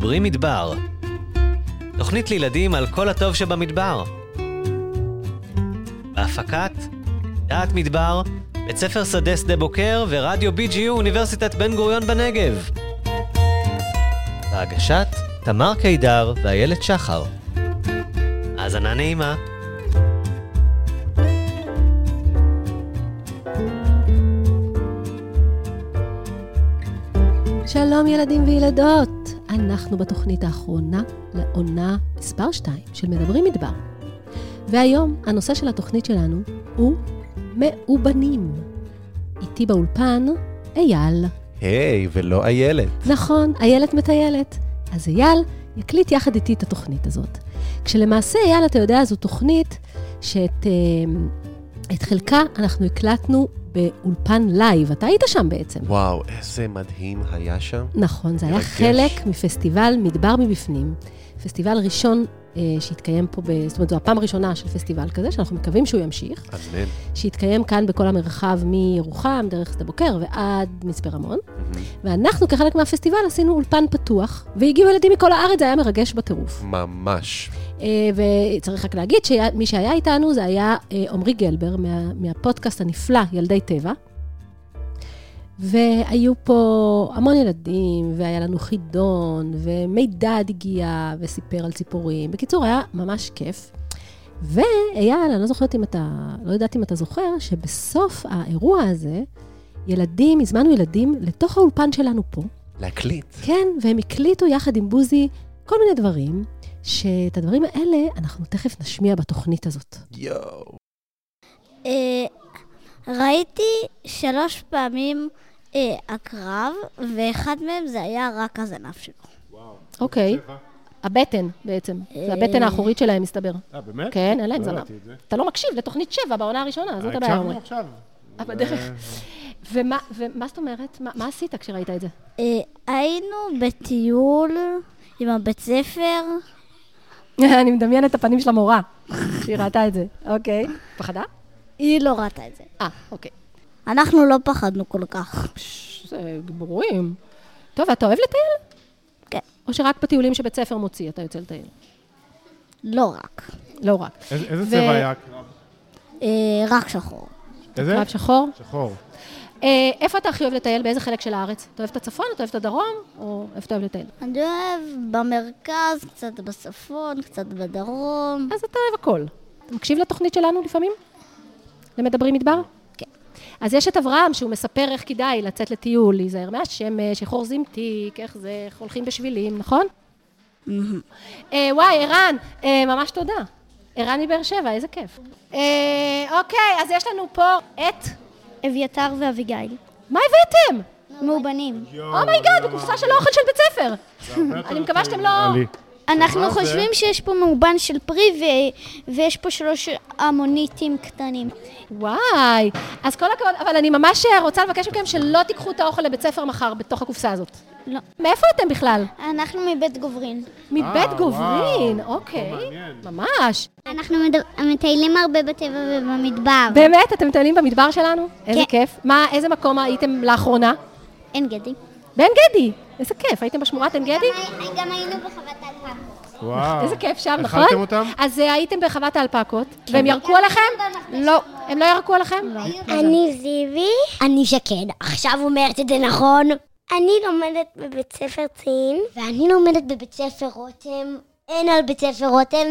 מדברים מדבר. תוכנית לילדים על כל הטוב שבמדבר. בהפקת דעת מדבר, בית ספר שדה שדה בוקר ורדיו BGU אוניברסיטת בן גוריון בנגב. בהגשת תמר קידר ואיילת שחר. האזנה נעימה. שלום ילדים וילדות, אנחנו בתוכנית האחרונה לעונה מספר 2 של מדברים מדבר. והיום הנושא של התוכנית שלנו הוא מאובנים. איתי באולפן אייל. היי, ולא איילת. נכון, איילת מטיילת. אז אייל יקליט יחד איתי את התוכנית הזאת. כשלמעשה, אייל, אתה יודע, זו תוכנית שאת אה, את חלקה אנחנו הקלטנו באולפן live. אתה היית שם בעצם. וואו, איזה מדהים היה שם. נכון, זה היה. חלק מפסטיבל מדבר מבפנים. פסטיבל ראשון אה, שהתקיים פה, ב, זאת אומרת, זו הפעם הראשונה של פסטיבל כזה, שאנחנו מקווים שהוא ימשיך, אמן. שהתקיים כאן בכל המרחב מירוחם, דרך שדה בוקר ועד מצפה רמון. ואנחנו, כחלק מהפסטיבל, עשינו אולפן פתוח, והגיעו ילדים מכל הארץ, זה היה מרגש בטירוף. ממש. אה, וצריך רק להגיד שמי שהיה איתנו זה היה אה, עמרי גלבר, מה, מהפודקאסט הנפלא, ילדי טבע. והיו פה המון ילדים, והיה לנו חידון, ומידד הגיע וסיפר על ציפורים. בקיצור, היה ממש כיף. ואייל, אני לא זוכרת אם אתה, לא יודעת אם אתה זוכר, שבסוף האירוע הזה, ילדים, הזמנו ילדים לתוך האולפן שלנו פה. להקליט. כן, והם הקליטו יחד עם בוזי כל מיני דברים, שאת הדברים האלה אנחנו תכף נשמיע בתוכנית הזאת. יואו. אה, ראיתי שלוש פעמים אה, עקרב, ואחד מהם זה היה רק הזנב שלו. אוקיי. הבטן בעצם, זה הבטן אה. האחורית שלהם, מסתבר. אה, באמת? כן, אין להם לא זנב. אתה לא מקשיב לתוכנית שבע בעונה הראשונה, זאת אה, הבעיה, הקשבנו. עכשיו. אה, בדרך. ומה זאת אומרת? מה מה עשית כשראית את זה? אה, היינו בטיול עם הבית ספר, אני מדמיינת את הפנים של המורה, שהיא ראתה את זה. אוקיי. פחדה? היא לא ראתה את זה. אה, אוקיי. אנחנו לא פחדנו כל כך. פש, זה גיבורים. טוב, ואתה אוהב לטייל? כן. או שרק בטיולים שבית ספר מוציא אתה יוצא לטייל? לא רק. לא רק. איזה איזה ו- צבע היה הקרב? אה, רק שחור. איזה? קרב שחור? שחור. אה, איפה אתה הכי אוהב לטייל? באיזה חלק של הארץ? אתה אוהב את הצפון? אתה אוהב את הדרום? או איפה אתה אוהב לטייל? אני אוהב במרכז, קצת בצפון, קצת בדרום. אז אתה אוהב הכל. אתה מקשיב לתוכנית שלנו לפעמים? למדברים מדבר? אז יש את אברהם, שהוא מספר איך כדאי לצאת לטיול, להיזהר מהשמש, איך אורזים תיק, איך זה, איך הולכים בשבילים, נכון? אה, וואי, ערן, אה, ממש תודה. ערן מבאר שבע, איזה כיף. אה, אוקיי, אז יש לנו פה את... אביתר ואביגיל. מה הבאתם? מאובנים. oh my god, בקופסה של האוכל של בית ספר. אני מקווה שאתם לא... אנחנו? חושבים שיש פה מאובן של פרי ו... ויש פה שלוש אמוניטים קטנים. וואי, אז כל הכבוד, אבל אני ממש רוצה לבקש מכם שלא תיקחו את האוכל לבית ספר מחר בתוך הקופסה הזאת. לא. מאיפה אתם בכלל? אנחנו מבית גוברין. מבית אה, גוברין, וואו, אוקיי. מעניין. ממש. אנחנו מטיילים הרבה בטבע ובמדבר. באמת, אתם מטיילים במדבר שלנו? איזה כן. כיף. מה, איזה מקום הייתם לאחרונה? אין גדי. בעין גדי. איזה כיף, הייתם בשמורת עין גדי? גם היינו בחוות אלפקות. וואו. איזה כיף שם, נכון? אכלתם אותם? אז אה, הייתם בחוות האלפקות, והם ירקו עליכם? לא. הם לא ירקו עליכם? אני זיוי. אני שקד. עכשיו אומרת את זה נכון. אני לומדת בבית ספר צין. ואני לומדת בבית ספר רותם. אין על בית ספר רותם.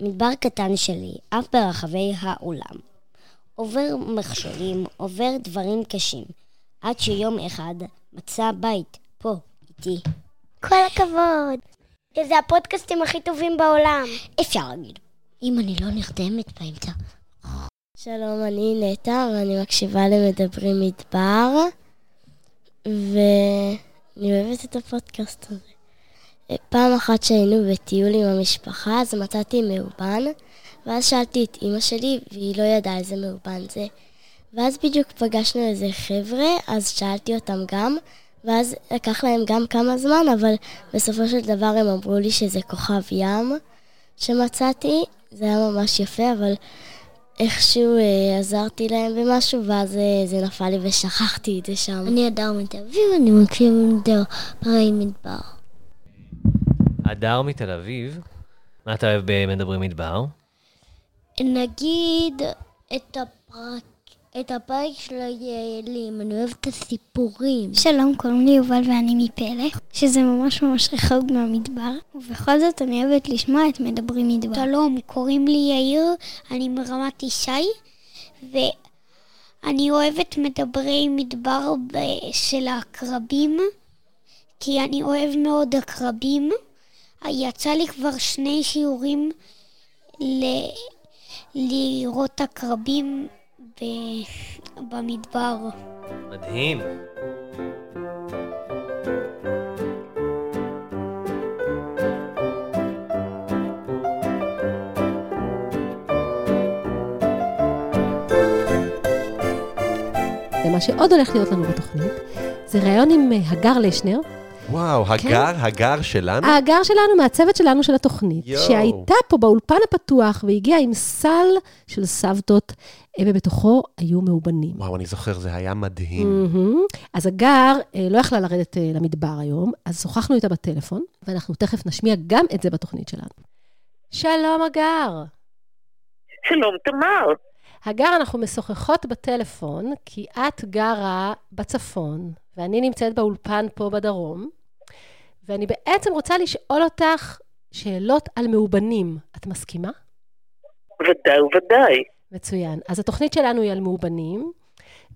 מדבר קטן שלי, עף ברחבי העולם. עובר מכשולים, עובר דברים קשים. עד שיום אחד מצא בית, פה, איתי. כל הכבוד. זה הפודקאסטים הכי טובים בעולם. אפשר להגיד. אם אני לא נרדמת באמצע. שלום, אני נטע, ואני מקשיבה למדברים מדבר, ואני אוהבת את הפודקאסט הזה. פעם אחת שהיינו בטיול עם המשפחה, אז מצאתי מאובן, ואז שאלתי את אימא שלי, והיא לא ידעה איזה מאובן זה. ואז בדיוק פגשנו איזה חבר'ה, אז שאלתי אותם גם, ואז לקח להם גם כמה זמן, אבל בסופו של דבר הם אמרו לי שזה כוכב ים שמצאתי, זה היה ממש יפה, אבל איכשהו אה, עזרתי להם במשהו, ואז אה, זה נפל לי ושכחתי את זה שם. אני הדר מטר, ואני מקשיב למדבר פרי מדבר. הדר מתל אביב, מה אתה אוהב במדברים מדבר? נגיד את הפרק, את הפרק של היעלים, אני אוהבת את הסיפורים. שלום, קוראים לי יובל ואני מפלך, שזה ממש ממש רחוק מהמדבר, ובכל זאת אני אוהבת לשמוע את מדברים מדבר. שלום, קוראים לי יאיר, אני מרמת ישי, ואני אוהבת מדברי מדבר של העקרבים, כי אני אוהב מאוד עקרבים. יצא לי כבר שני שיעורים ל- לראות עקרבים ב- במדבר. מדהים. ומה שעוד הולך להיות לנו בתוכנית, זה ראיון עם אה, הגר לשנר, וואו, הגר, הגר שלנו? ההגר שלנו מהצוות שלנו של התוכנית, יואו. שהייתה פה באולפן הפתוח והגיעה עם סל של סבתות, אה, ובתוכו היו מאובנים. וואו, אני זוכר, זה היה מדהים. מהמם. אז הגר אה, לא יכלה לרדת אה, למדבר היום, אז שוחחנו איתה בטלפון, ואנחנו תכף נשמיע גם את זה בתוכנית שלנו. שלום, הגר. שלום, תמר. הגר, אנחנו משוחחות בטלפון, כי את גרה בצפון, ואני נמצאת באולפן פה בדרום, ואני בעצם רוצה לשאול אותך שאלות על מאובנים. את מסכימה? ודאי וודאי. מצוין. אז התוכנית שלנו היא על מאובנים,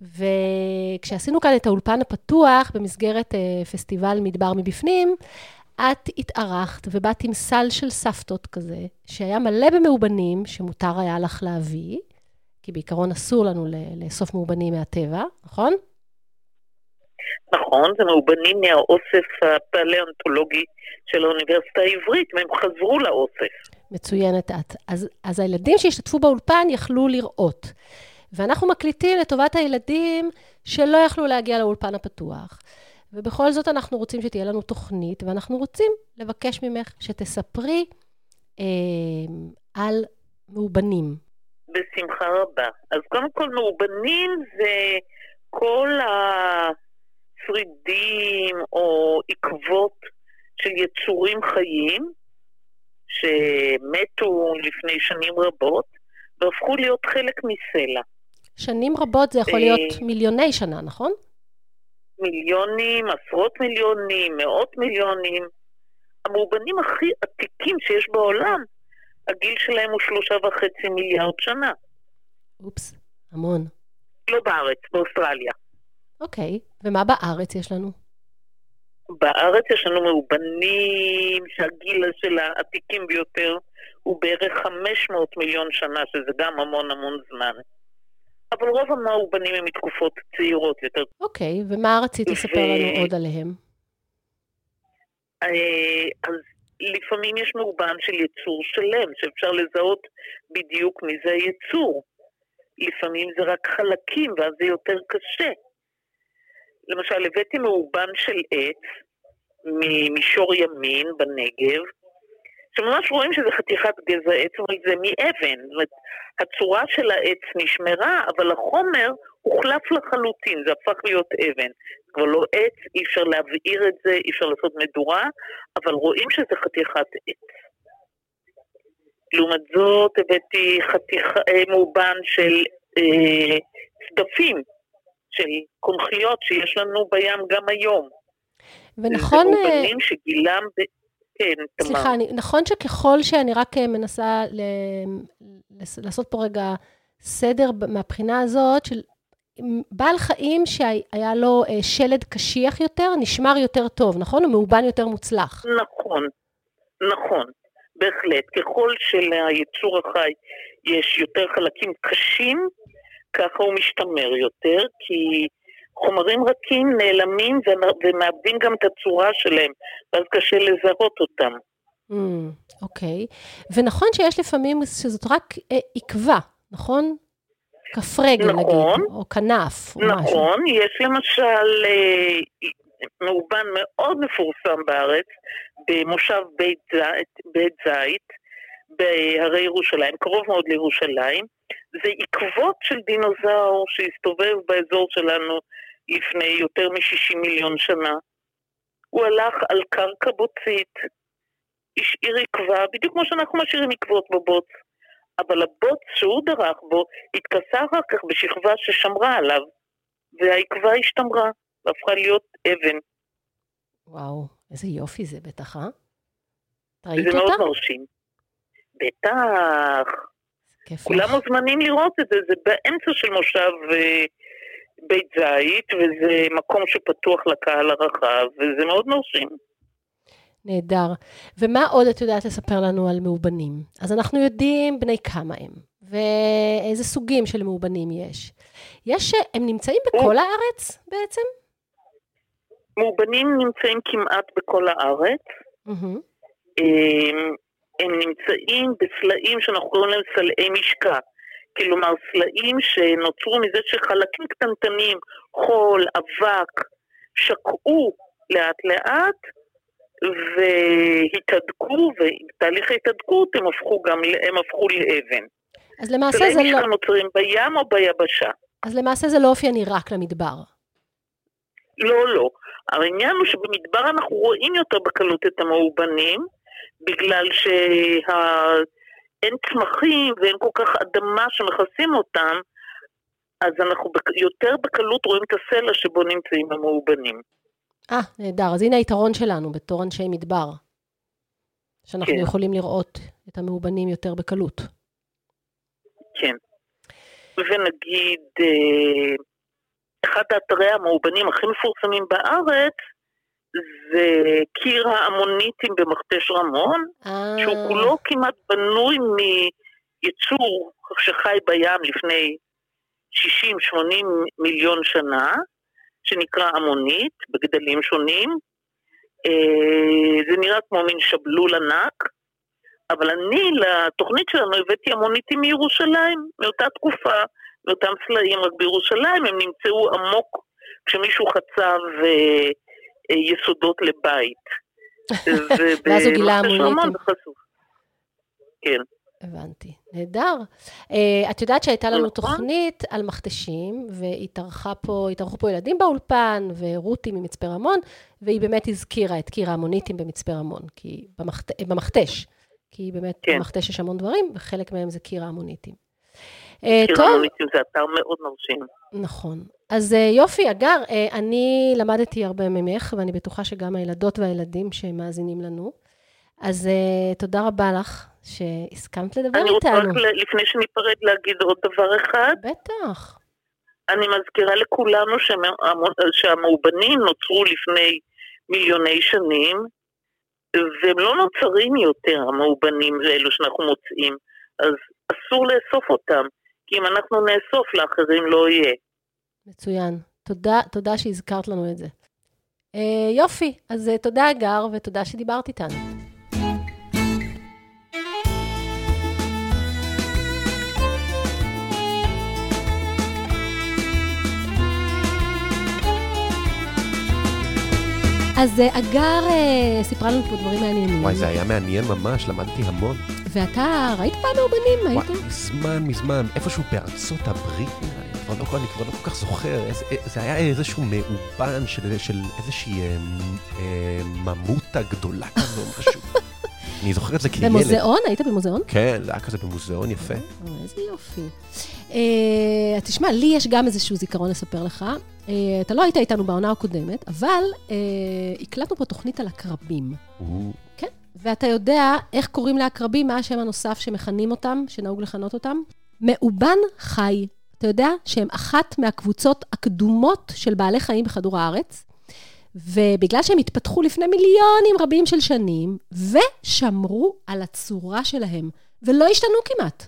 וכשעשינו כאן את האולפן הפתוח במסגרת אה, פסטיבל מדבר מבפנים, את התארחת ובאת עם סל של סבתות כזה, שהיה מלא במאובנים שמותר היה לך להביא, כי בעיקרון אסור לנו לאסוף מאובנים מהטבע, נכון? נכון, זה מאובנים מהאוסף הפלאונטולוגי של האוניברסיטה העברית, והם חזרו לאוסף. מצוינת את. אז, אז הילדים שהשתתפו באולפן יכלו לראות. ואנחנו מקליטים לטובת הילדים שלא יכלו להגיע לאולפן הפתוח. ובכל זאת אנחנו רוצים שתהיה לנו תוכנית, ואנחנו רוצים לבקש ממך שתספרי אה, על מאובנים. בשמחה רבה. אז קודם כל, מאובנים זה כל השרידים או עקבות של יצורים חיים שמתו לפני שנים רבות והפכו להיות חלק מסלע. שנים רבות זה יכול אה, להיות מיליוני שנה, נכון? מיליונים, עשרות מיליונים, מאות מיליונים. המאובנים הכי עתיקים שיש בעולם, הגיל שלהם הוא שלושה וחצי מיליארד שנה. אופס, המון. לא בארץ, באוסטרליה. אוקיי, ומה בארץ יש לנו? בארץ יש לנו מאובנים שהגיל של העתיקים ביותר הוא בערך 500 מיליון שנה, שזה גם המון המון זמן. אבל רוב המאובנים הם מתקופות צעירות יותר. אוקיי, ומה רצית לספר ו- לנו עוד עליהם? אה, אז לפעמים יש מאובן של יצור שלם, שאפשר לזהות בדיוק מי זה היצור. לפעמים זה רק חלקים, ואז זה יותר קשה. למשל, הבאתי מאובן של עץ ממישור ימין בנגב, שממש רואים שזה חתיכת גזע עץ, אבל זה מאבן. זאת אומרת, הצורה של העץ נשמרה, אבל החומר הוחלף לחלוטין, זה הפך להיות אבן. זה כבר לא עץ, אי אפשר להבעיר את זה, אי אפשר לעשות מדורה, אבל רואים שזה חתיכת עץ. לעומת זאת, הבאתי חתיכה, אה, מאובן של אה, צדפים, של קונכיות שיש לנו בים גם היום. ונכון, זה אה, מאובנים שגילם... ב... כן, תמר. סליחה, אני, נכון שככל שאני רק אה, מנסה ל, לס- לעשות פה רגע סדר מהבחינה הזאת, של בעל חיים שהיה לו אה, שלד קשיח יותר, נשמר יותר טוב, נכון? הוא מאובן יותר מוצלח. נכון, נכון, בהחלט. ככל שליצור החי יש יותר חלקים קשים, ככה הוא משתמר יותר, כי חומרים רכים נעלמים ומ- ומאבדים גם את הצורה שלהם, ואז קשה לזהות אותם. Mm, אוקיי. ונכון שיש לפעמים שזאת רק אה, עקבה, נכון? כף רגל נכון. נגיד, או כנף, או משהו. נכון, יש למשל אה, מאובן מאוד מפורסם בארץ, במושב בית זית, בית זית, בהרי ירושלים, קרוב מאוד לירושלים. זה עקבות של דינוזאור שהסתובב באזור שלנו לפני יותר מ-60 מיליון שנה. הוא הלך על קרקע בוצית, השאיר עקבה, בדיוק כמו שאנחנו משאירים עקבות בבוץ. אבל הבוץ שהוא דרך בו התכסה אחר כך בשכבה ששמרה עליו, והעקבה השתמרה, והפכה להיות אבן. וואו, איזה יופי זה בטח, אה? זה ראית מאוד אותה? מרשים. בטח. כולם. מוזמנים לראות את זה, זה באמצע של מושב אה, בית זית, וזה מקום שפתוח לקהל הרחב, וזה מאוד מרשים. נהדר. ומה עוד את יודעת לספר לנו על מאובנים? אז אנחנו יודעים בני כמה הם, ואיזה סוגים של מאובנים יש. יש, הם נמצאים בכל הארץ בעצם? מאובנים נמצאים כמעט בכל הארץ. מהמם. הם, נמצאים בסלעים שאנחנו קוראים להם סלעי משקע. כלומר, סלעים שנוצרו מזה שחלקים קטנטנים, חול, אבק, שקעו לאט לאט והתהדקו, ובתהליך ההתהדקות הם הפכו גם, הם הפכו לאבן. אז למעשה זה לא, נוצרים בים או ביבשה. אז למעשה זה לא אופייני רק למדבר. לא, לא. העניין הוא שבמדבר אנחנו רואים יותר בקלות את המאובנים, בגלל שאין צמחים ואין כל כך אדמה שמכסים אותם, אז אנחנו יותר בקלות רואים את הסלע שבו נמצאים המאובנים. אה, נהדר. אז הנה היתרון שלנו בתור אנשי מדבר, שאנחנו כן. יכולים לראות את המאובנים יותר בקלות. כן. ונגיד, אה, אחד האתרי המאובנים הכי מפורסמים בארץ זה קיר האמוניטים במכתש רמון, אה, שהוא כולו כמעט בנוי מיצור שחי בים לפני 60-80 מיליון שנה, שנקרא אמונית, בגדלים שונים. אה, זה נראה כמו מין שבלול ענק, אבל אני לתוכנית שלנו הבאתי אמוניטים מירושלים, מאותה תקופה, מאותם סלעים, רק בירושלים הם נמצאו עמוק כשמישהו חצב אה, יסודות לבית. ואז הוא גילה אמוניטים. כן. הבנתי, נהדר. Uh, את יודעת שהייתה לנו נכון. תוכנית על מכתשים, והתארחה פה, פה ילדים באולפן, ורותי ממצפה רמון, והיא באמת הזכירה את קיר ההמוניטים במצפה רמון, כי במכת, במכתש, כי באמת כן. במכתש יש המון דברים, וחלק מהם זה קיר ההמוניטים. Uh, קיר טוב, האמוניטים זה אתר מאוד מרשים. נכון. אז uh, יופי, אגר, uh, אני למדתי הרבה ממך, ואני בטוחה שגם הילדות והילדים שמאזינים לנו. אז uh, תודה רבה לך שהסכמת לדבר אני רוצה רק, איתנו. לפני שניפרד, להגיד עוד דבר אחד. בטח. אני מזכירה לכולנו שהמ- שהמאובנים נוצרו לפני מיליוני שנים, והם לא נוצרים יותר, המאובנים האלו שאנחנו מוצאים. אז אסור לאסוף אותם, כי אם אנחנו נאסוף, לאחרים לא יהיה. מצוין. תודה, תודה שהזכרת לנו את זה. אה, יופי, אז אה, תודה, אגר, ותודה שדיברת איתנו. אז אה, אגר אה, סיפרה לנו פה דברים מעניינים. וואי, זה היה מעניין ממש, למדתי המון. ואתה ראית פעם מאובנים? היית? וואי, מזמן, מזמן, איפשהו בארצות הברית, נראה כבר לא, אני כבר לא כל כך זוכר, איזה, זה היה איזשהו מאובן של, של איזושהי אה, אה, ממותה גדולה כזו, משהו. אני זוכר את זה כילד. במוזיאון? היית במוזיאון? כן, זה היה כזה במוזיאון יפה. או, איזה יופי. אה, תשמע, לי יש גם איזשהו זיכרון לספר לך. אה, אתה לא היית איתנו בעונה הקודמת, אבל אה, הקלטנו פה תוכנית על עקרבים. כן. ואתה יודע איך קוראים לעקרבים, מה השם הנוסף שמכנים אותם, שנהוג לכנות אותם? מאובן חי. אתה יודע שהם אחת מהקבוצות הקדומות של בעלי חיים בכדור הארץ, ובגלל שהם התפתחו לפני מיליונים רבים של שנים, ושמרו על הצורה שלהם, ולא השתנו כמעט.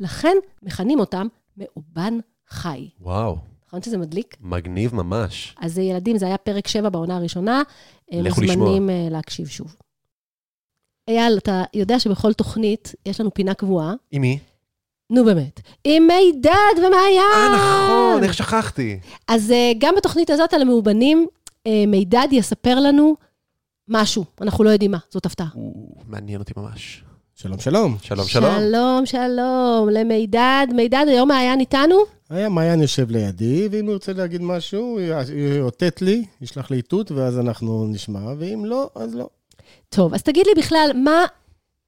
לכן מכנים אותם מאובן חי. וואו, נכון שזה מדליק? מגניב ממש. אז אה, ילדים, זה היה פרק 7 בעונה הראשונה. אה, לכו מוזמנים אה, להקשיב שוב. אייל, אתה יודע שבכל תוכנית יש לנו פינה קבועה? עם מי? נו באמת. עם מידד ומעיין! אה, נכון, איך שכחתי? אז אה, גם בתוכנית הזאת על המאובנים, אה, מידד יספר לנו משהו. אנחנו לא יודעים מה, זאת הפתעה. מעניין אותי ממש. שלום, שלום. שלום, שלום. שלום, שלום, למידד. מידד, היום מעיין איתנו? היה מעיין יושב לידי, ואם הוא ירצה להגיד משהו, הוא יאותת לי, ישלח לי איתות, ואז אנחנו נשמע, ואם לא, אז לא. טוב, אז תגיד לי בכלל, מה...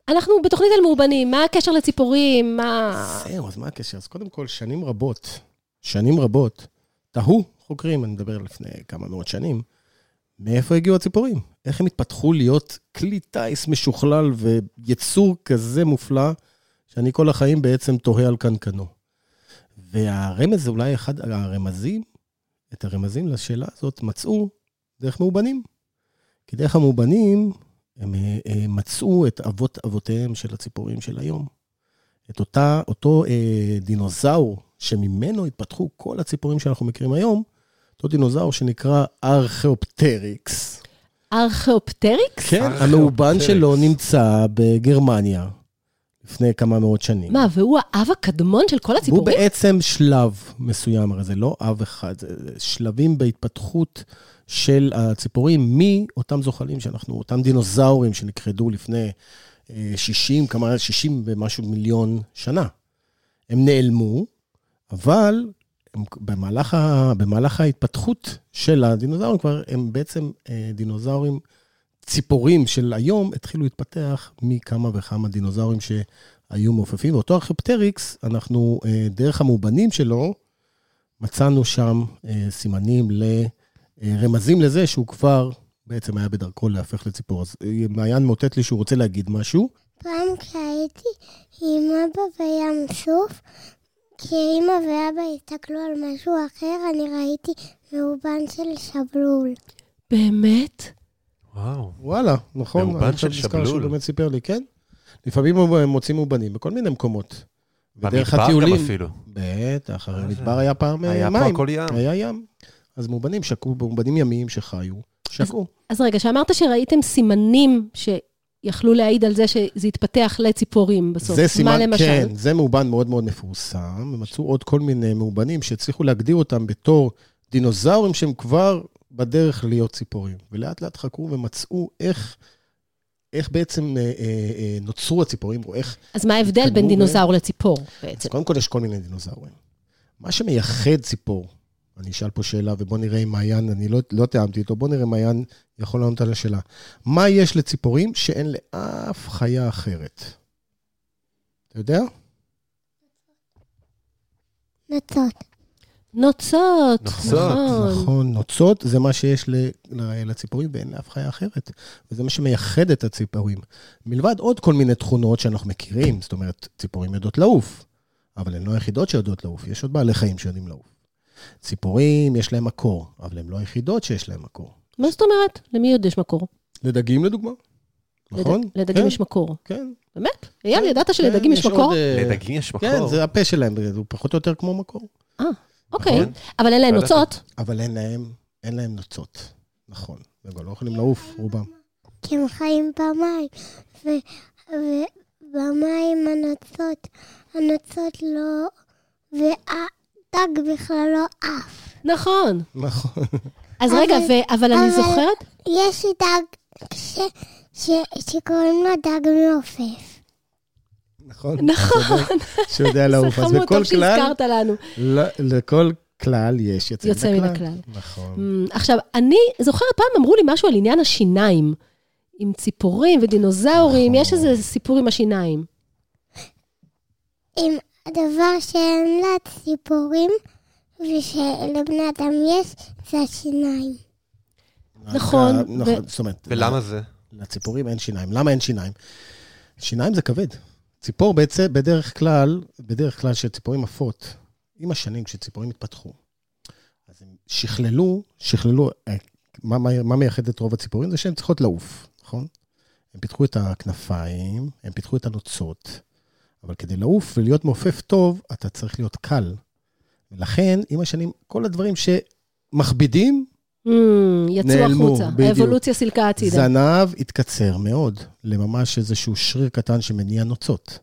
אנחנו בתוכנית על מאובנים, מה הקשר לציפורים? מה... זהו, אז מה הקשר? אז קודם כל, שנים רבות, שנים רבות, תהו חוקרים, אני מדבר לפני כמה מאות שנים, מאיפה הגיעו הציפורים? איך הם התפתחו להיות כלי טיס משוכלל ויצור כזה מופלא, שאני כל החיים בעצם תוהה על קנקנו. והרמז, אולי אחד הרמזים, את הרמזים לשאלה הזאת מצאו דרך מאובנים. כי דרך המאובנים, הם אה, מצאו את אבות אבותיהם של הציפורים של היום. את אותה, אותו אה, דינוזאור שממנו התפתחו כל הציפורים שאנחנו מכירים היום, אותו דינוזאור שנקרא ארכאופטריקס. ארכאופטריקס? כן, המאובן שלו נמצא בגרמניה לפני כמה מאות שנים. מה, והוא האב הקדמון של כל הציפורים? הוא בעצם שלב מסוים, הרי זה לא אב אחד, זה שלבים בהתפתחות של הציפורים מאותם זוחלים שאנחנו, אותם דינוזאורים שנכחדו לפני 60, כמה, 60 ומשהו מיליון שנה. הם נעלמו, אבל הם, במהלך, ה, במהלך ההתפתחות של הדינוזאורים כבר, הם בעצם אה, דינוזאורים, ציפורים של היום התחילו להתפתח מכמה וכמה דינוזאורים שהיו מעופפים. ואותו ארכאופטריקס, אנחנו, אה, דרך המאובנים שלו, מצאנו שם אה, סימנים לרמזים לזה שהוא כבר בעצם היה בדרכו להפך לציפור. אז מעיין מאותת לי שהוא רוצה להגיד משהו. פעם כשהייתי עם אבא בים סוף, כשאימא ואבא הסתכלו על משהו אחר, אני ראיתי מאובן של שבלול. באמת? וואו. וואלה, נכון. מאובן של נזכר שהוא שבלול. באמת סיפר לי, כן. לפעמים הם מוצאים מאובנים בכל מיני מקומות. במדבר הטיולים... גם אפילו. בטח, הרי מה זה? מדבר היה פעם אה, היה מים. פה הכל ים. היה ים. אז מאובנים שקעו, מאובנים ימיים שחיו, שקעו. אז רגע, שאמרת שראיתם סימנים שיכלו להעיד על זה שזה התפתח לציפורים בסוף. זה סימן, מה למשל? כן, זה מאובן מאוד מאוד מפורסם, ומצאו עוד כל מיני מאובנים שהצליחו להגדיר אותם בתור דינוזאורים שהם כבר בדרך להיות ציפורים. ולאט לאט חקרו ומצאו איך, איך בעצם אה, אה, אה, נוצרו הציפורים, או איך... אז מה ההבדל בין דינוזאור לציפור אז בעצם? קודם כל יש כל מיני דינוזאורים. מה שמייחד ציפור, אני אשאל פה שאלה ובוא נראה אם מעיין, אני לא, לא תיאמתי איתו, בוא נראה אם מעיין יכול לענות על השאלה. מה יש לציפורים שאין לאף חיה אחרת? אתה יודע? נוצות, נוצות, נכון. נכון, נוצות זה מה שיש לציפורים ואין לאף חיה אחרת. וזה מה שמייחד את הציפורים. מלבד עוד כל מיני תכונות שאנחנו מכירים, זאת אומרת, ציפורים יודעות לעוף, אבל הן לא היחידות שיודעות לעוף, יש עוד בעלי חיים שיודעים לעוף. ציפורים, יש להם מקור, אבל הן לא היחידות שיש להם מקור. מה זאת אומרת? למי עוד יש מקור? לדגים לדוגמה, נכון? לד- לדגים כן, יש מקור. כן. באמת? אייל, כן, ידעת כן, שלדגים יש מקור? אה, לדגים יש מקור. כן, זה הפה שלהם, הוא פחות או יותר כמו מקור. אוקיי. נכון. אבל אין להם לא נוצות? אבל אין להם, אין להם נוצות, נכון. הם גם לא יכולים לעוף, רובם. כי הם חיים במים, ובמים הנוצות, הנוצות לא, והדג בכלל לא עף. נכון. נכון. אז רגע, ו- אבל אני זוכרת... יש דג ש- ש- שקוראים לו דג מעופף. נכון. נכון. אתה צודק, שיודע לעוף. זה בכל טוב כלל, שהזכרת לנו. ל- לכל כלל יש יוצא יוצא. מן הכלל. נכון. אמ, עכשיו, אני זוכרת, פעם אמרו לי משהו על עניין השיניים. עם ציפורים ודינוזאורים, נכון. יש איזה סיפור עם השיניים. עם הדבר שאין לה ציפורים ושלבני אדם יש, זה השיניים. נכון, נכון, זאת אומרת, ולמה זה? לציפורים אין שיניים. למה אין שיניים? שיניים זה כבד. ציפור בעצם, בדרך כלל, בדרך כלל שציפורים עפות, עם השנים, כשציפורים התפתחו, אז הם שכללו, שכללו, אה, מה, מה, מה מייחד את רוב הציפורים? זה שהן צריכות לעוף, נכון? הם פיתחו את הכנפיים, הם פיתחו את הנוצות, אבל כדי לעוף ולהיות מעופף טוב, אתה צריך להיות קל. ולכן, עם השנים, כל הדברים שמכבידים, אמ, יצאו נעלמו, החוצה. בדיוק. האבולוציה סילקה הצידה. זנב התקצר מאוד, לממש איזשהו שריר קטן שמניע נוצות.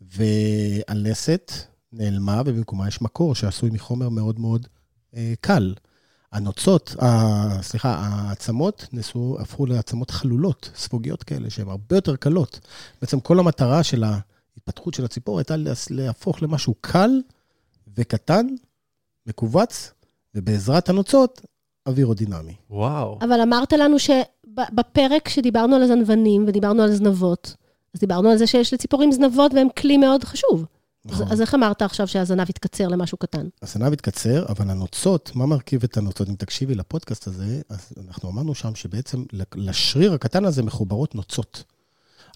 והלסת נעלמה, ובמקומה יש מקור שעשוי מחומר מאוד מאוד אה, קל. הנוצות, אה, סליחה, העצמות נסו, הפכו לעצמות חלולות, ספוגיות כאלה, שהן הרבה יותר קלות. בעצם כל המטרה של ההתפתחות של הציפור הייתה להפוך למשהו קל וקטן, מכווץ, ובעזרת הנוצות, אווירודינמי. וואו. אבל אמרת לנו שבפרק שדיברנו על הזנבנים ודיברנו על זנבות, אז דיברנו על זה שיש לציפורים זנבות והם כלי מאוד חשוב. נכון. אז, אז איך אמרת עכשיו שהזנב יתקצר למשהו קטן? הזנב התקצר, אבל הנוצות, מה מרכיב את הנוצות? אם תקשיבי לפודקאסט הזה, אז אנחנו אמרנו שם שבעצם לשריר הקטן הזה מחוברות נוצות.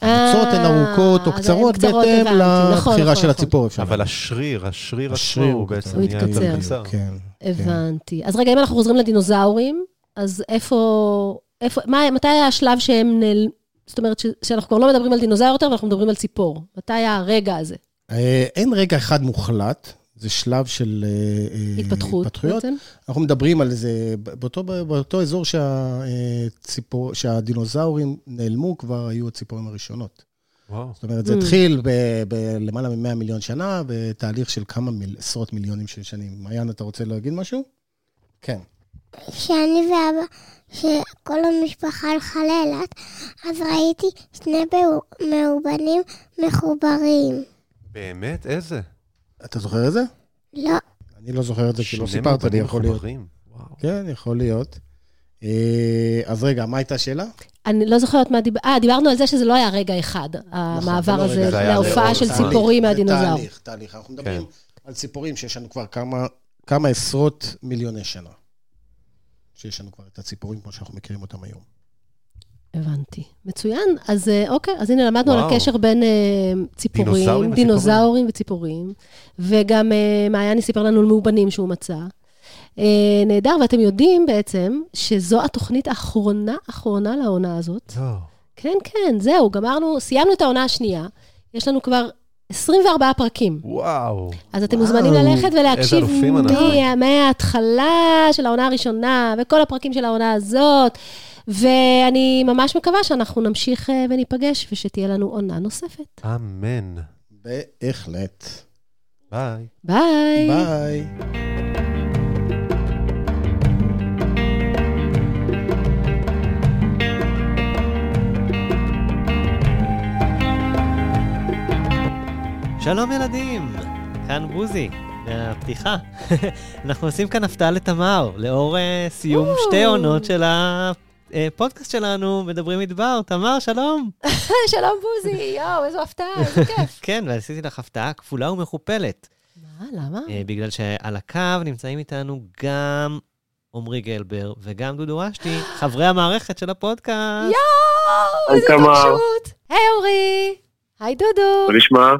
הנוצות הן אה, ארוכות או קצרות בהתאם הבנתי. נכון, לבחירה נכון, של נכון. הציפור. אפשר אבל. השריר, השריר עצמו השריר הוא הוא בעצם נהיה יותר. קצר. כן. הבנתי. אז רגע, אם אנחנו חוזרים לדינוזאורים, אז איפה, מתי היה השלב שהם נעל... זאת אומרת, שאנחנו כבר לא מדברים על דינוזאור יותר, ואנחנו מדברים על ציפור. מתי היה הרגע הזה? אה, אין רגע אחד מוחלט, זה שלב של אה, אה, התפתחות התפתחויות. בעצם? אנחנו מדברים על זה, באותו, באותו אזור שהציפור, שהדינוזאורים נעלמו, כבר היו הציפורים הראשונות. וואו. זאת אומרת, זה Mm. התחיל בלמעלה מ-100 מיליון שנה, בתהליך של כמה מיל, עשרות מיליונים של שנים. מעיין, אתה רוצה להגיד משהו? כן. כשאני ואבא, שכל המשפחה הלכה לאילת, אז ראיתי שני מאו- מאובנים מחוברים. באמת? איזה? אתה זוכר את זה? לא, אני לא זוכר את זה, כי לא סיפרת לי, יכול להיות. כן, יכול להיות. אה, אז רגע, מה הייתה השאלה? אני לא זוכרת מה דיבר... אה, דיברנו על זה שזה לא היה רגע אחד, המעבר נכון, זה לא הזה רגע, זה היה להופעה של. ציפורים זה מהדינוזאור. תהליך, תהליך. אנחנו מדברים על ציפורים שיש לנו כבר כמה, כמה עשרות מיליוני שנה. שיש לנו כבר את הציפורים כמו שאנחנו מכירים אותם היום. הבנתי. מצוין. אז אה, אוקיי, אז הנה למדנו על וואו. הקשר בין אה, ציפורים, דינוזאורים דינוזאורים וציפורים, וגם אה, מעיין סיפר לנו על מאובנים שהוא מצא. אה, נהדר, ואתם יודעים בעצם שזו התוכנית האחרונה, אחרונה לעונה הזאת. לא. כן, כן, זהו, גמרנו, סיימנו את העונה השנייה. יש לנו כבר 24 פרקים. וואו. אז אתם וואו, מוזמנים ללכת ולהקשיב. מה- מההתחלה של העונה הראשונה, וכל הפרקים של העונה הזאת. ואני ממש מקווה שאנחנו נמשיך אה, וניפגש, ושתהיה לנו עונה נוספת. אמן. בהחלט. ביי. ביי. ביי. שלום ילדים, כאן בוזי, מהפתיחה. אנחנו עושים כאן הפתעה לתמר, לאור אה, סיום שתי עונות של הפודקאסט שלנו, מדברים מדבר. תמר, שלום. שלום בוזי, יואו, איזו הפתעה, איזה כיף. כן, ועשיתי לך הפתעה כפולה ומכופלת. מה, למה? אה, בגלל שעל הקו נמצאים איתנו גם עמרי גלבר וגם דודו רשתי, חברי המערכת של הפודקאסט. יואו, איזה. התרגשות. היי אורי. היי דודו. מה נשמע?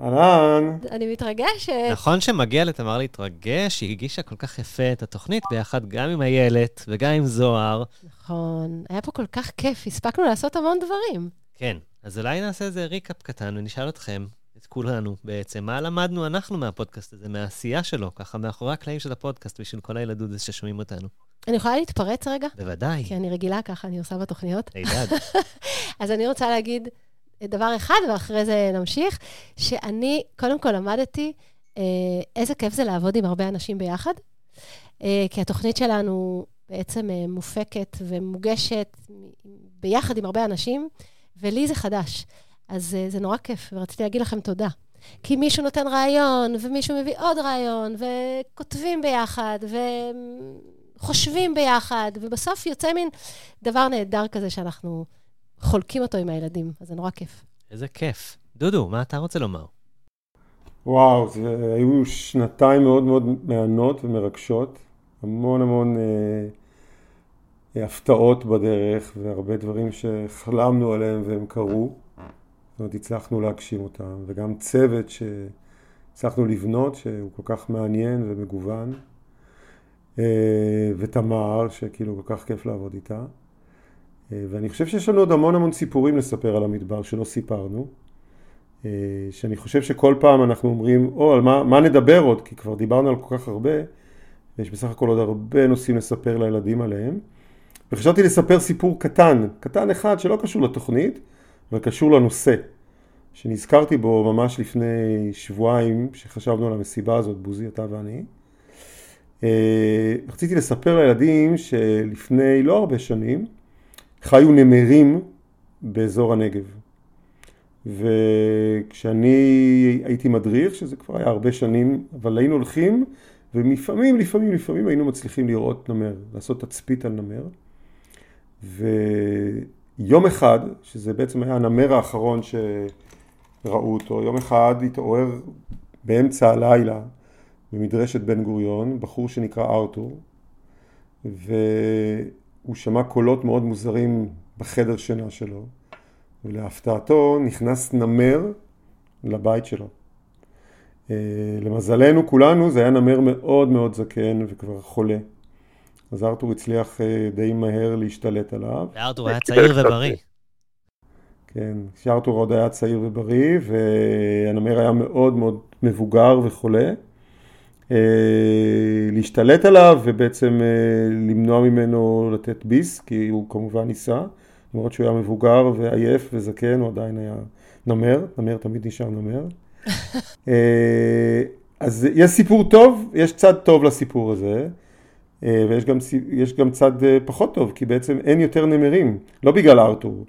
אהלן. אני מתרגשת. נכון שמגיע לתמר להתרגש, היא הגישה כל כך יפה את התוכנית ביחד גם עם איילת וגם עם זוהר. נכון, היה פה כל כך כיף, הספקנו לעשות המון דברים. כן, אז אולי נעשה איזה ריקאפ קטן ונשאל אתכם, את כולנו בעצם, מה למדנו אנחנו מהפודקאסט הזה, מהעשייה שלו, ככה מאחורי הקלעים של הפודקאסט בשביל כל הילדות ששומעים אותנו. אני יכולה להתפרץ רגע? בוודאי, כי אני רגילה ככה, אני עושה בתוכניות. הידד. אז אני רוצה להגיד דבר אחד, ואחרי זה נמשיך, שאני קודם כל למדתי אה, איזה כיף זה לעבוד עם הרבה אנשים ביחד, אה, כי התוכנית שלנו בעצם אה, מופקת ומוגשת ביחד עם הרבה אנשים, ולי זה חדש. אז זה נורא כיף, ורציתי להגיד לכם תודה. כי מישהו נותן רעיון, ומישהו מביא עוד רעיון, וכותבים ביחד, וחושבים ביחד, ובסוף יוצא מין דבר נהדר כזה שאנחנו חולקים אותו עם הילדים, אז זה נורא כיף. איזה כיף. דודו, מה אתה רוצה לומר? וואו, זה היו שנתיים מאוד מאוד מהנות ומרגשות, המון המון אה, הפתעות בדרך והרבה דברים שחלמנו עליהם והם קרו. זאת אומרת, הצלחנו להגשים אותם, וגם צוות שהצלחנו לבנות, שהוא כל כך מעניין ומגוון, אה, ותמר, שכאילו כל כך כיף לעבוד איתה. אה, ואני חושב שיש לנו עוד המון המון סיפורים לספר על המדבר שלא סיפרנו. אה, שאני חושב שכל פעם אנחנו אומרים, או, על מה, מה נדבר עוד? כי כבר דיברנו על כל כך הרבה, ויש בסך הכל עוד הרבה נושאים לספר לילדים עליהם. וחשבתי לספר סיפור קטן, קטן אחד שלא קשור לתוכנית, אבל קשור לנושא, שנזכרתי בו ממש לפני שבועיים, שחשבנו על המסיבה הזאת, בוזי, אתה ואני. אה, רציתי לספר לילדים שלפני לא הרבה שנים חיו נמרים באזור הנגב. וכשאני הייתי מדריך, שזה כבר היה הרבה שנים, אבל היינו הולכים ולפעמים, לפעמים, לפעמים היינו מצליחים לראות נמר, לעשות תצפית על נמר. ויום אחד, שזה בעצם היה הנמר האחרון שראו אותו, יום אחד התעורר באמצע הלילה במדרשת בן גוריון, בחור שנקרא ארתור, והוא שמע קולות מאוד מוזרים בחדר שינה שלו, ולהפתעתו נכנס נמר לבית שלו. אה, למזלנו כולנו זה היה נמר מאוד מאוד זקן וכבר חולה. אז ארתור הצליח אה, די מהר להשתלט עליו. וארתור היה צעיר ובריא. כן, שארתור עוד היה צעיר ובריא, והנמר היה מאוד מאוד מבוגר וחולה. אה, להשתלט עליו ובעצם למנוע ממנו לתת ביס, כי הוא כמובן ניסה. למרות שהוא היה מבוגר ועייף וזקן, הוא עדיין היה נמר, נמר תמיד נשאר נמר. אה, אז יש סיפור טוב, יש צד טוב לסיפור הזה, אה, ויש גם, גם צד אה, פחות טוב, כי בעצם אין יותר נמרים, לא בגלל ארתור,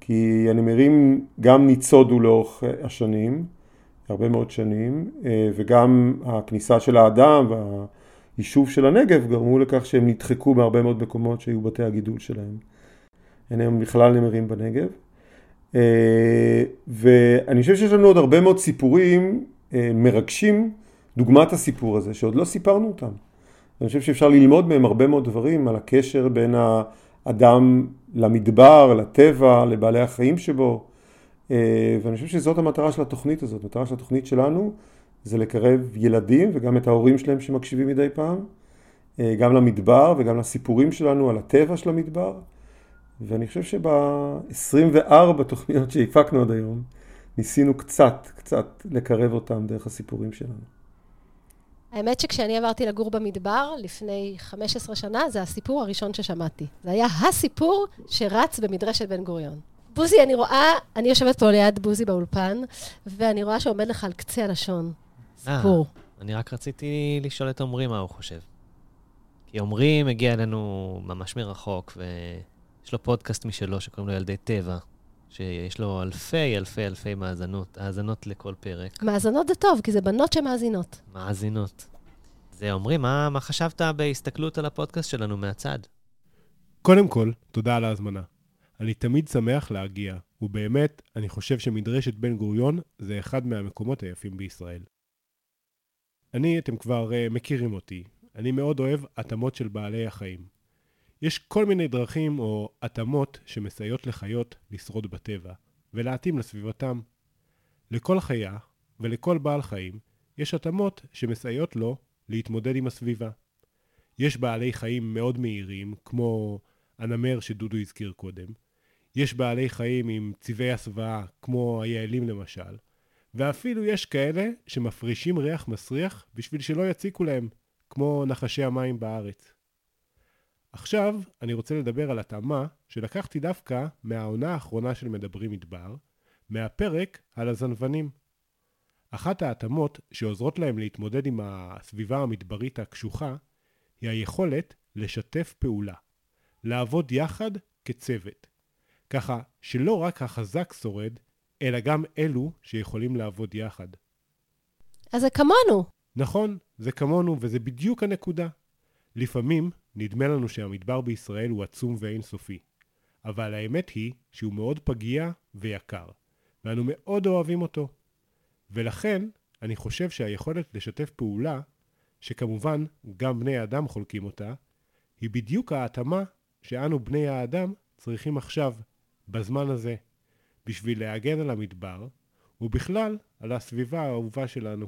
כי הנמרים גם ניצודו לאורך השנים, הרבה מאוד שנים, וגם הכניסה של האדם והיישוב של הנגב גרמו לכך שהם נדחקו מהרבה מאוד מקומות שהיו בתי הגידול שלהם. אין היום בכלל נמרים בנגב. אה, ואני חושב שיש לנו עוד הרבה מאוד סיפורים אה, מרגשים, דוגמת הסיפור הזה, שעוד לא סיפרנו אותם. אני חושב שאפשר ללמוד מהם הרבה מאוד דברים על הקשר בין האדם למדבר, לטבע, לבעלי החיים שבו. אה, ואני חושב שזאת המטרה של התוכנית הזאת. המטרה של התוכנית שלנו זה לקרב ילדים וגם את ההורים שלהם שמקשיבים מדי פעם, גם למדבר וגם לסיפורים שלנו על הטבע של המדבר. ואני חושב שב-24 תוכניות שהפקנו עד היום, ניסינו קצת, קצת לקרב אותם דרך הסיפורים שלנו. האמת שכשאני עברתי לגור במדבר לפני 15 שנה, זה הסיפור הראשון ששמעתי. זה היה הסיפור שרץ במדרשת בן גוריון. בוזי, אני רואה, אני יושבת פה ליד בוזי באולפן, ואני רואה שעומד לך על קצה הלשון. סיפור. 아, אני רק רציתי לשאול את עמרי מה הוא חושב. כי עמרי מגיע אלינו ממש מרחוק, ו... יש לו פודקאסט משלו שקוראים לו ילדי טבע, שיש לו אלפי אלפי אלפי מאזנות, האזנות לכל פרק. מאזנות זה טוב, כי זה בנות שמאזינות. מאזינות. זה עמרי, מה, מה חשבת בהסתכלות על הפודקאסט שלנו מהצד? קודם כל, תודה על ההזמנה. אני תמיד שמח להגיע, ובאמת, אני חושב שמדרשת בן גוריון זה אחד מהמקומות היפים בישראל. אני, אתם כבר uh, מכירים אותי, אני מאוד אוהב התאמות של בעלי החיים. יש כל מיני דרכים או התאמות שמסייעות לחיות לשרוד בטבע ולהתאים לסביבתם. לכל חיה ולכל בעל חיים יש התאמות שמסייעות לו להתמודד עם הסביבה. יש בעלי חיים מאוד מהירים, כמו הנמר שדודו הזכיר קודם. יש בעלי חיים עם צבעי הסוואה, כמו היעלים למשל. ואפילו יש כאלה שמפרישים ריח מסריח בשביל שלא יציקו להם, כמו נחשי המים בארץ. עכשיו אני רוצה לדבר על התאמה שלקחתי דווקא מהעונה האחרונה של מדברים מדבר, מהפרק על הזנבנים. אחת ההתאמות שעוזרות להם להתמודד עם הסביבה המדברית הקשוחה, היא היכולת לשתף פעולה, לעבוד יחד כצוות. ככה שלא רק החזק שורד, אלא גם אלו שיכולים לעבוד יחד. אז זה כמונו. נכון, זה כמונו, וזה בדיוק הנקודה. לפעמים נדמה לנו שהמדבר בישראל הוא עצום ואינסופי, אבל האמת היא שהוא מאוד פגיע ויקר, ואנו מאוד אוהבים אותו. ולכן, אני חושב שהיכולת לשתף פעולה, שכמובן גם בני האדם חולקים אותה, היא בדיוק ההתאמה שאנו בני האדם צריכים עכשיו, בזמן הזה, בשביל להגן על המדבר, ובכלל על הסביבה האהובה שלנו.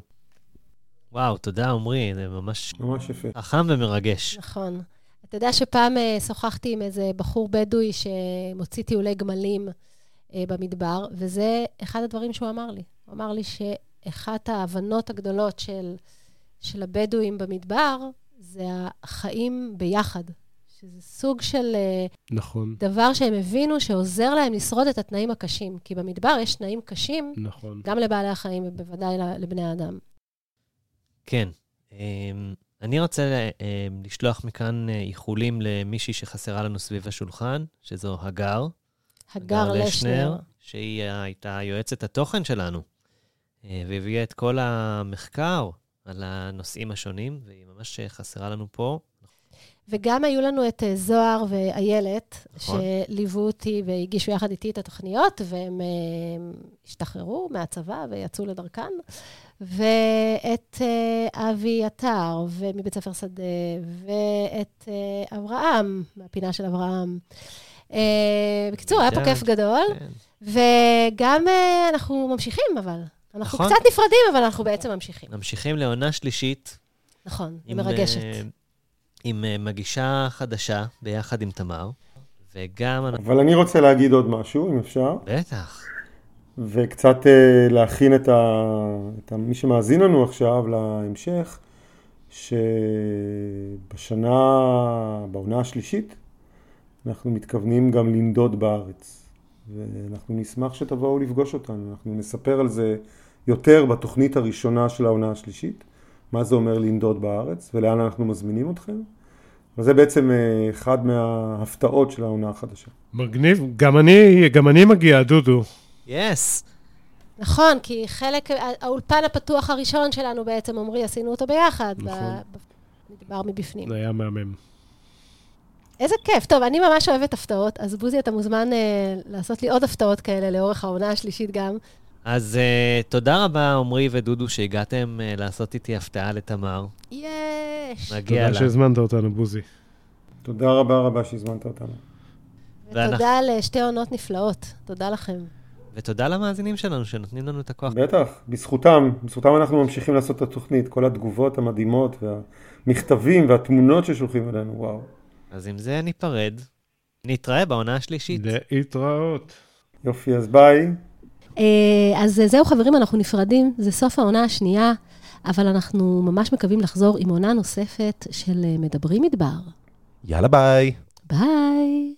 וואו, תודה, עמרי, זה ממש... ממש יפה. חכם ומרגש. נכון. אתה יודע שפעם uh, שוחחתי עם איזה בחור בדואי שמוציא טיולי גמלים uh, במדבר, וזה אחד הדברים שהוא אמר לי. הוא אמר לי שאחת ההבנות הגדולות של, של הבדואים במדבר זה החיים ביחד. שזה סוג של אה, נכון. דבר שהם הבינו שעוזר להם לשרוד את התנאים הקשים. כי במדבר יש תנאים קשים, נכון. גם לבעלי החיים ובוודאי לבני האדם. כן. אמ, אני רוצה אה, לשלוח מכאן אה, איחולים למישהי שחסרה לנו סביב השולחן, שזו הגר. הגר לשנר. שהיא הייתה יועצת התוכן שלנו, אה, והביאה את כל המחקר על הנושאים השונים, והיא ממש חסרה לנו פה. וגם היו לנו את אה, זוהר ואיילת, נכון. שליוו אותי והגישו יחד איתי את התוכניות, והם אה, השתחררו מהצבא ויצאו לדרכן. ואת אה, אבי עטר, ומבית ספר שדה, ואת אברהם, מהפינה של אברהם. בקיצור, היה פה כיף גדול. כן. וגם אנחנו ממשיכים, אבל. אנחנו נכון. קצת נפרדים, אבל אנחנו בעצם ממשיכים. ממשיכים לעונה שלישית. נכון, היא מרגשת. עם אה, מגישה חדשה ביחד עם תמר, וגם... אבל אני רוצה להגיד עוד משהו, אם אפשר, בטח. וקצת אה, להכין את, ה, את ה, מי שמאזין לנו עכשיו להמשך, שבשנה, בעונה השלישית, אנחנו מתכוונים גם לנדוד בארץ. ואנחנו נשמח שתבואו לפגוש אותנו. אנחנו נספר על זה יותר בתוכנית הראשונה של העונה השלישית, מה זה אומר לנדוד בארץ ולאן אנחנו מזמינים אתכם. וזה בעצם אה, אחד מההפתעות של העונה החדשה. מגניב. גם אני, גם אני מגיע, דודו. יס. נכון, כי חלק, האולפן הפתוח הראשון שלנו בעצם, עמרי, עשינו אותו ביחד. נכון. מדבר מבפנים. זה היה מהמם. איזה כיף. טוב, אני ממש אוהבת הפתעות, אז בוזי, אתה מוזמן אה, לעשות לי עוד הפתעות כאלה לאורך העונה השלישית גם. אז uh, תודה רבה, עמרי ודודו, שהגעתם uh, לעשות איתי הפתעה לתמר. יש! מגיע תודה לה. שהזמנת אותנו, בוזי. תודה רבה רבה שהזמנת אותנו. ואנחנו- ותודה על אה, שתי עונות נפלאות. תודה לכם. ותודה למאזינים שלנו שנותנים לנו את הכוח. בטח, בזכותם, בזכותם אנחנו ממשיכים לעשות את התוכנית, כל התגובות המדהימות והמכתבים והתמונות ששולחים אלינו, וואו. אז עם זה ניפרד. נתראה בעונה השלישית. להתראות. יופי, אז ביי. אה, אז זהו, חברים, אנחנו נפרדים. זה סוף העונה השנייה, אבל אנחנו ממש מקווים לחזור עם עונה נוספת של אה, מדברים מדבר. יאללה ביי. ביי.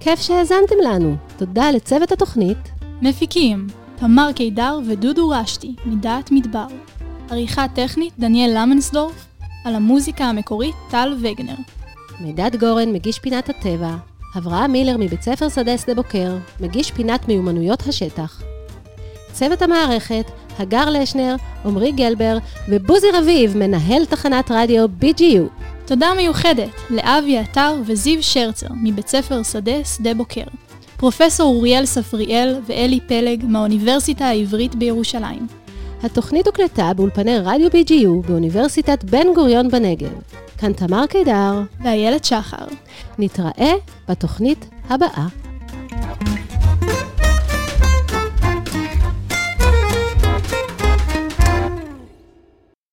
כיף שהאזנתם לנו. תודה לצוות התוכנית. מפיקים תמר קידר ודודו רשתי, מדעת מדבר. עריכה טכנית דניאל למנסדורף, על המוזיקה המקורית טל וגנר. מידד גורן, מגיש פינת הטבע. אברהם מילר מבית ספר שדה שדה בוקר, מגיש פינת מיומנויות השטח. צוות המערכת, הגר לשנר, עמרי גלבר ובוזי רביב, מנהל תחנת רדיו BGU. תודה מיוחדת לאבי עטר וזיו שרצר מבית ספר שדה שדה בוקר. פרופסור אוריאל ספריאל ואלי פלג מהאוניברסיטה העברית בירושלים. התוכנית הוקלטה באולפני רדיו BGU באוניברסיטת בן גוריון בנגב. כאן תמר קידר. ואיילת שחר. נתראה בתוכנית הבאה.